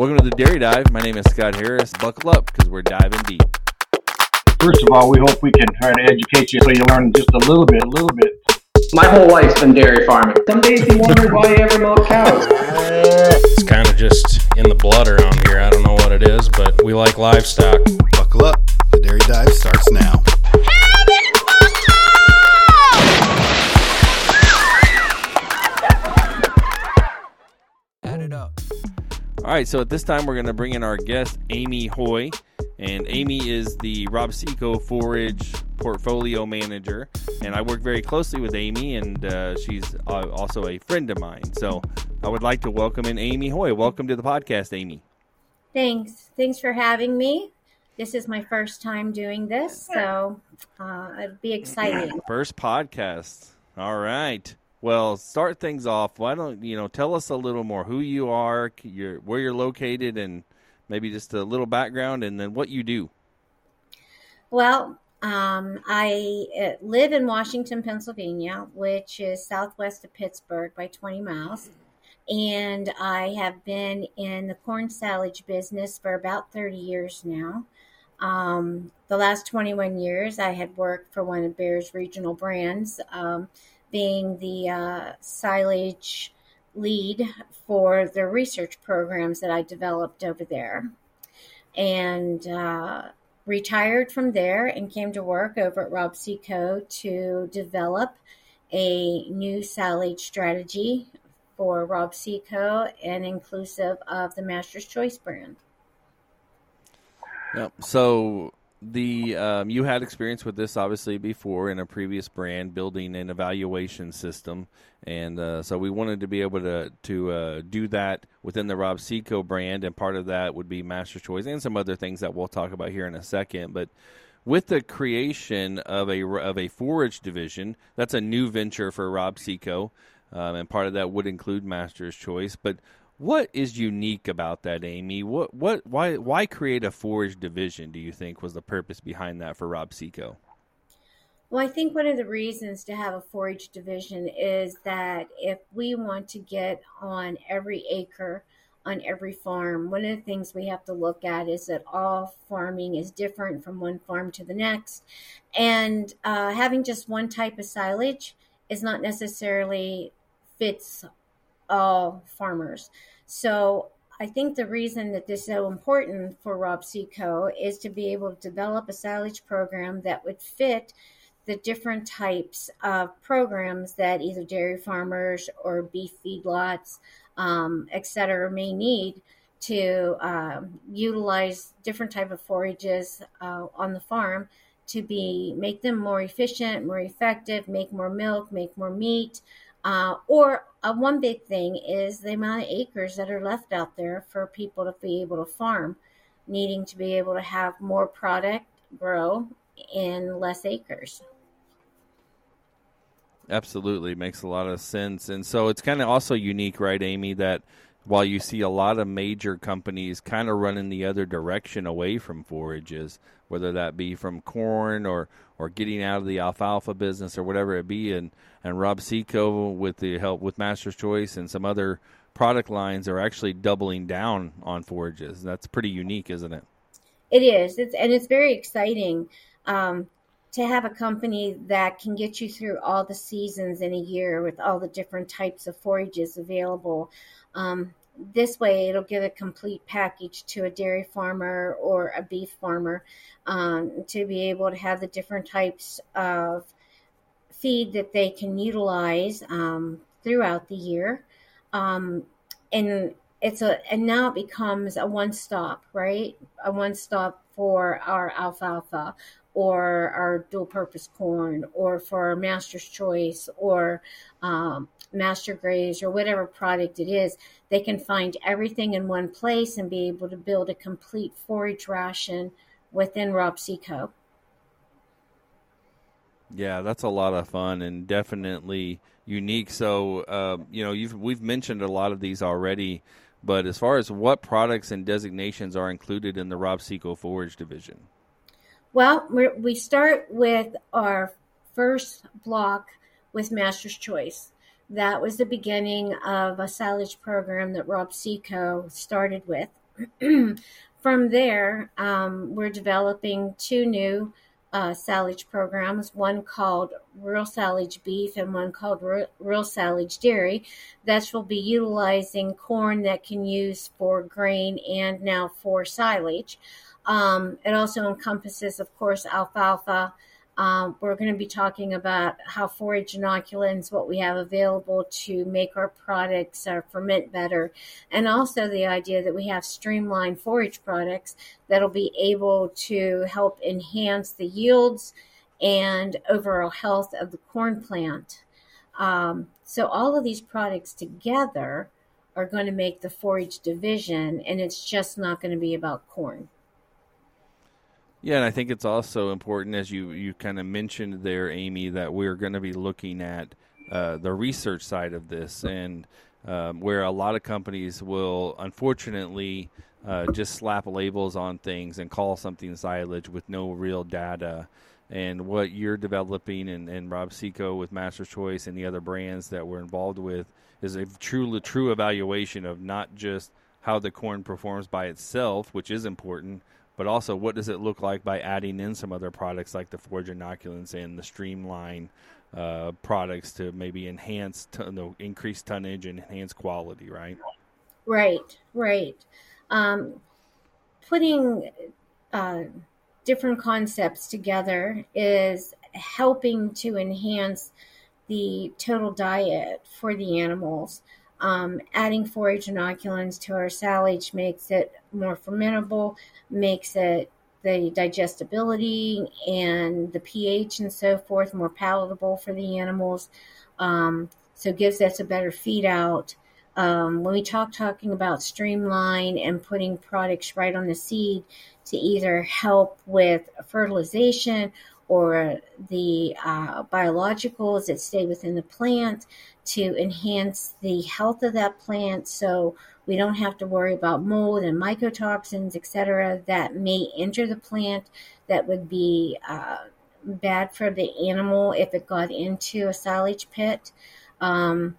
Welcome to the Dairy Dive. My name is Scott Harris. Buckle up because we're diving deep. First of all, we hope we can try to educate you so you learn just a little bit, a little bit. My whole life's been dairy farming. Some days you wonder why you ever milk cows. It's kind of just in the blood around here. I don't know what it is, but we like livestock. Buckle up. The Dairy Dive starts now. All right, so at this time, we're going to bring in our guest, Amy Hoy. And Amy is the Rob-See-Co Forage Portfolio Manager. And I work very closely with Amy, and uh, she's uh, also a friend of mine. So I would like to welcome in Amy Hoy. Welcome to the podcast, Amy. Thanks. Thanks for having me. This is my first time doing this, so uh, it'll be exciting. First podcast. All right. Well, start things off. Why don't you know? Tell us a little more who you are, your, where you're located, and maybe just a little background, and then what you do. Well, um, I uh, live in Washington, Pennsylvania, which is southwest of Pittsburgh by 20 miles. And I have been in the corn silage business for about 30 years now. Um, the last 21 years, I had worked for one of Bayer's regional brands. Um, being the uh, silage lead for the research programs that I developed over there. And uh, retired from there and came to work over at Rob-See-Co to develop a new silage strategy for Rob-See-Co and inclusive of the Master's Choice brand. Yep. So the um, you had experience with this obviously before in a previous brand building an evaluation system. And uh, so we wanted to be able to to uh, do that within the Rob-See-Co brand. And part of that would be Master Choice and some other things that we'll talk about here in a second. But with the creation of a of a forage division that's a new venture for Rob-See-Co. Um, and part of that would include Master's Choice. But what is unique about that, Amy? What what why why create a forage division? Do you think was the purpose behind that for Rob-See-Co? Well, I think one of the reasons to have a forage division is that if we want to get on every acre on every farm, one of the things we have to look at is that all farming is different from one farm to the next. And uh, having just one type of silage is not necessarily fits all farmers. So I think the reason that this is so important for Rob-See-Co is to be able to develop a silage program that would fit the different types of programs that either dairy farmers or beef feedlots, um, et cetera, may need to um, utilize different type of forages uh, on the farm to be make them more efficient, more effective, make more milk, make more meat, uh, or uh, one big thing is the amount of acres that are left out there for people to be able to farm, needing to be able to have more product grow in less acres. Absolutely, makes a lot of sense. And so it's kind of also unique, right, Amy, that while you see a lot of major companies kind of running the other direction away from forages, whether that be from corn or, or getting out of the alfalfa business or whatever it be, and, and Rob-See-Co with the help with Master's Choice and some other product lines are actually doubling down on forages. That's pretty unique, isn't it? It is. It's and it's very exciting. Um, to have a company that can get you through all the seasons in a year with all the different types of forages available. Um, this way, it'll give a complete package to a dairy farmer or a beef farmer um, to be able to have the different types of feed that they can utilize um, throughout the year. Um, and it's a and now it becomes a one stop, right? A one stop for our alfalfa or our dual purpose corn or for our master's choice or um, master graze or whatever product it is they can find everything in one place and be able to build a complete forage ration within Rob-See-Co yeah that's a lot of fun and definitely unique. So uh, you know you've we've mentioned a lot of these already but as far as what products and designations are included in the Rob-See-Co forage division well, we start with our first block with Master's Choice. That was the beginning of a silage program that Rob-See-Co started with. From there, um, we're developing two new uh, silage programs, one called Real Silage Beef and one called Real Silage Dairy, that will be utilizing corn that can use for grain and now for silage. Um, it also encompasses, of course, alfalfa, um, we're going to be talking about how forage inoculants, what we have available to make our products uh, ferment better, and also the idea that we have streamlined forage products that'll be able to help enhance the yields and overall health of the corn plant. Um, so all of these products together are going to make the forage division, and it's just not going to be about corn. Yeah, and I think it's also important, as you, you kind of mentioned there, Amy, that we're going to be looking at uh, the research side of this, and um, where a lot of companies will unfortunately uh, just slap labels on things and call something silage with no real data. And what you're developing, and, and Rob-See-Co with Master's Choice and the other brands that we're involved with, is a true true evaluation of not just how the corn performs by itself, which is important, but also what does it look like by adding in some other products like the forage inoculants and the streamline uh, products to maybe enhance, ton- no, increase tonnage and enhance quality, right? Right, right. Um, putting uh, different concepts together is helping to enhance the total diet for the animals. Um, adding forage inoculants to our silage makes it more fermentable, makes it the digestibility and the pH and so forth more palatable for the animals. Um, so gives us a better feed out. Um, when we talk talking about streamline and putting products right on the seed to either help with fertilization or the uh, biologicals that stay within the plant to enhance the health of that plant so we don't have to worry about mold and mycotoxins, etc., that may enter the plant that would be uh, bad for the animal if it got into a silage pit. Um,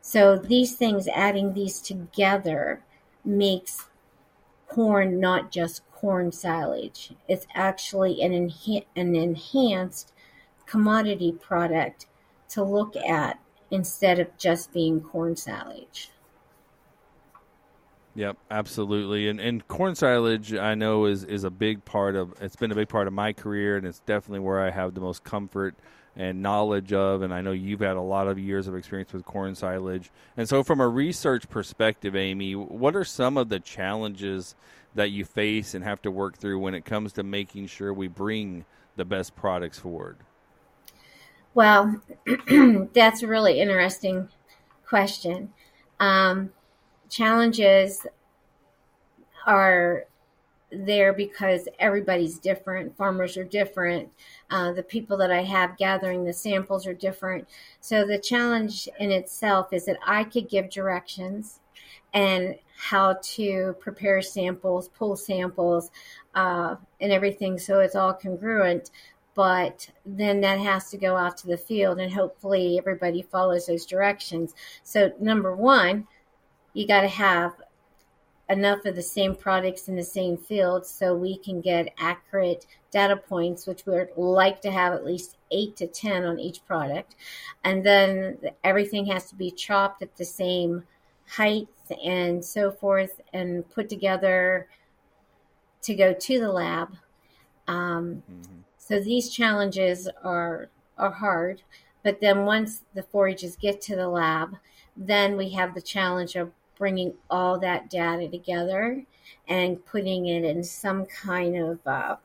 so these things, adding these together, makes corn not just corn silage. It's actually an, enha- an enhanced commodity product to look at instead of just being corn silage. Yep, absolutely. And and corn silage I know is is a big part of it's been a big part of my career and it's definitely where I have the most comfort and knowledge of and I know you've had a lot of years of experience with corn silage. And so from a research perspective, Amy, what are some of the challenges that you face and have to work through when it comes to making sure we bring the best products forward? Well, that's a really interesting question. Um, challenges are there because everybody's different. Farmers are different. Uh, the people that I have gathering the samples are different. So the challenge in itself is that I could give directions and how to prepare samples, pull samples, uh, and everything so it's all congruent. But then that has to go out to the field, and hopefully everybody follows those directions. So, number one, you got to have enough of the same products in the same field so we can get accurate data points, which we'd like to have at least eight to 10 on each product. And then everything has to be chopped at the same height and so forth and put together to go to the lab. Um, mm-hmm. So these challenges are are hard, but then once the forages get to the lab, then we have the challenge of bringing all that data together and putting it in some kind of uh,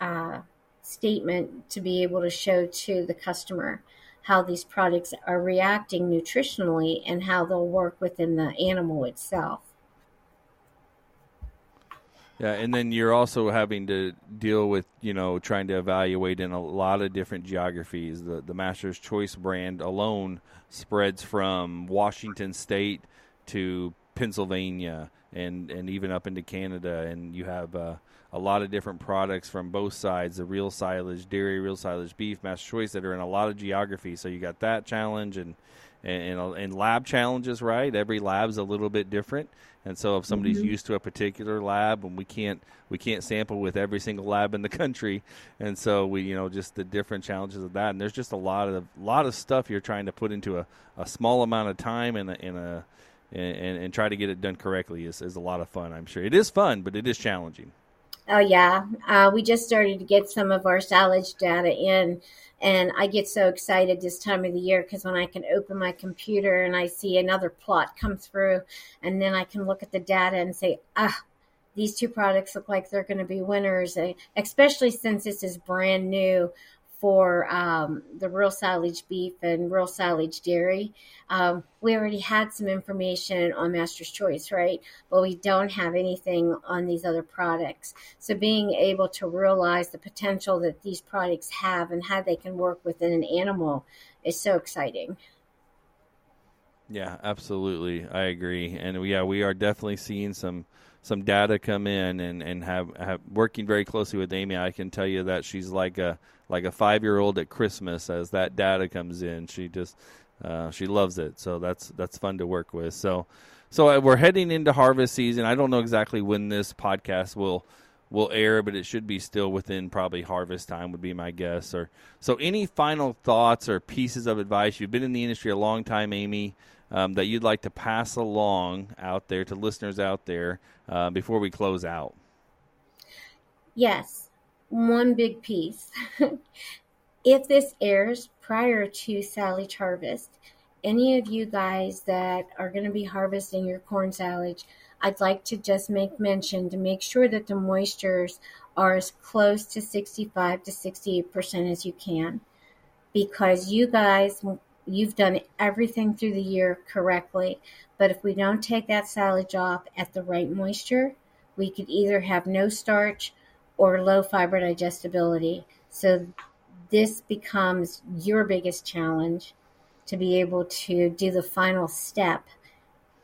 uh, statement to be able to show to the customer how these products are reacting nutritionally and how they'll work within the animal itself. Yeah, and then you're also having to deal with, you know, trying to evaluate in a lot of different geographies. The the Master's Choice brand alone spreads from Washington State to Pennsylvania and and even up into Canada, and you have uh, a lot of different products from both sides: the real silage dairy, real silage beef, Master Choice that are in a lot of geography. So you got that challenge and and, and, and lab challenges, right? Every lab's a little bit different, and so if somebody's Mm-hmm. used to a particular lab, and we can't we can't sample with every single lab in the country, and so we you know just the different challenges of that. And there's just a lot of lot of stuff you're trying to put into a, a small amount of time and a, in a and, and try to get it done correctly is, is a lot of fun. I'm sure it is fun, but it is challenging. Oh yeah, uh, we just started to get some of our silage data in, and I get so excited this time of the year because when I can open my computer and I see another plot come through, and then I can look at the data and say, ah, these two products look like they're going to be winners, especially since this is brand new for um, the real silage beef and real silage dairy. Um, we already had some information on Master's Choice, right? But we don't have anything on these other products. So being able to realize the potential that these products have and how they can work within an animal is so exciting. Yeah, absolutely. I agree. And yeah, we are definitely seeing some some data come in and, and have, have working very closely with Amy. I can tell you that she's like a like a five year old at Christmas as that data comes in. She just uh, she loves it. So that's that's fun to work with. So so uh, we're heading into harvest season. I don't know exactly when this podcast will will air, but it should be still within probably harvest time would be my guess. Or so any final thoughts or pieces of advice? You've been in the industry a long time, Amy um, that you'd like to pass along out there to listeners out there uh, before we close out? Yes, one big piece. if this airs prior to silage harvest, any of you guys that are going to be harvesting your corn silage, I'd like to just make mention to make sure that the moistures are as close to 65 to 68% as you can because you guys you've done everything through the year correctly. But if we don't take that silage off at the right moisture, we could either have no starch or low fiber digestibility. So this becomes your biggest challenge to be able to do the final step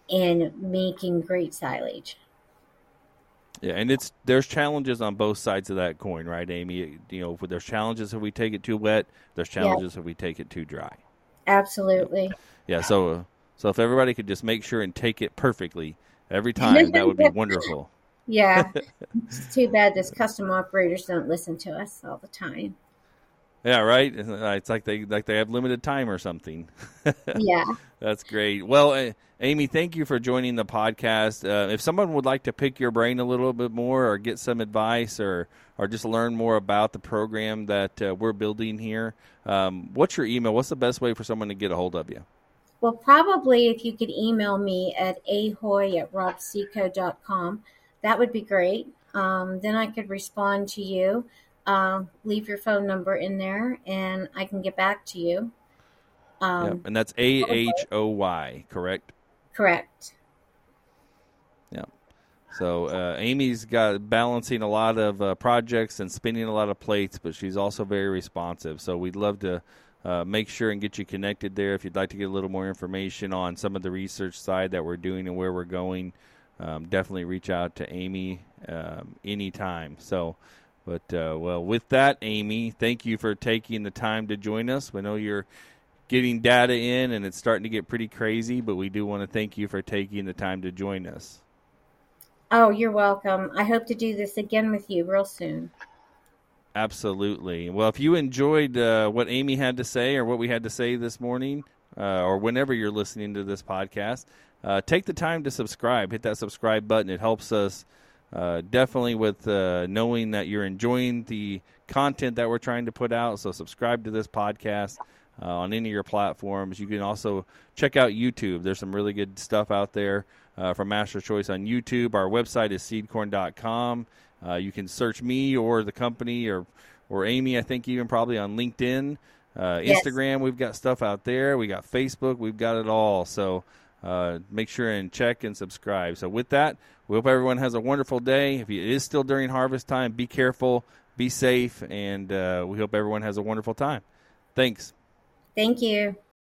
in making great silage. Yeah, and it's there's challenges on both sides of that coin, right, Amy? You know, there's challenges if we take it too wet. There's challenges if we take it too dry. Absolutely. Yeah, so so if everybody could just make sure and take it perfectly every time, that would be wonderful. Yeah. it's too bad those custom operators don't listen to us all the time. Yeah, right. It's like they like they have limited time or something. Yeah. That's great. Well, uh, Amy, thank you for joining the podcast. Uh, if someone would like to pick your brain a little bit more, or get some advice, or or just learn more about the program that uh, we're building here, um, what's your email? What's the best way for someone to get a hold of you? Well, probably if you could email me at ahoy at robseeco.com, that would be great. Um, then I could respond to you, uh, leave your phone number in there, and I can get back to you. Um, yep. And that's A H O Y, correct? Correct. Yeah. So uh, Amy's got balancing a lot of uh, projects and spinning a lot of plates, but she's also very responsive. So we'd love to uh, make sure and get you connected there. If you'd like to get a little more information on some of the research side that we're doing and where we're going, um, definitely reach out to Amy um, anytime. So, but uh, well, with that, Amy, thank you for taking the time to join us. We know you're getting data in and it's starting to get pretty crazy, but we do want to thank you for taking the time to join us. Oh, you're welcome. I hope to do this again with you real soon. Absolutely. Well, if you enjoyed uh, what Amy had to say or what we had to say this morning, uh, or whenever you're listening to this podcast, uh, take the time to subscribe. Hit that subscribe button. It helps us uh, definitely with uh, knowing that you're enjoying the content that we're trying to put out. So, subscribe to this podcast. Uh, on any of your platforms. You can also check out YouTube. There's some really good stuff out there uh, from Master Choice on YouTube. Our website is seedcorn.com. Uh, you can search me or the company or or Amy. I think even probably on LinkedIn, uh, Yes. Instagram. We've got stuff out there. We got Facebook. We've got it all. So uh, make sure and check and subscribe. So with that, we hope everyone has a wonderful day. If it is still during harvest time, be careful, be safe, and uh, we hope everyone has a wonderful time. Thanks. Thank you.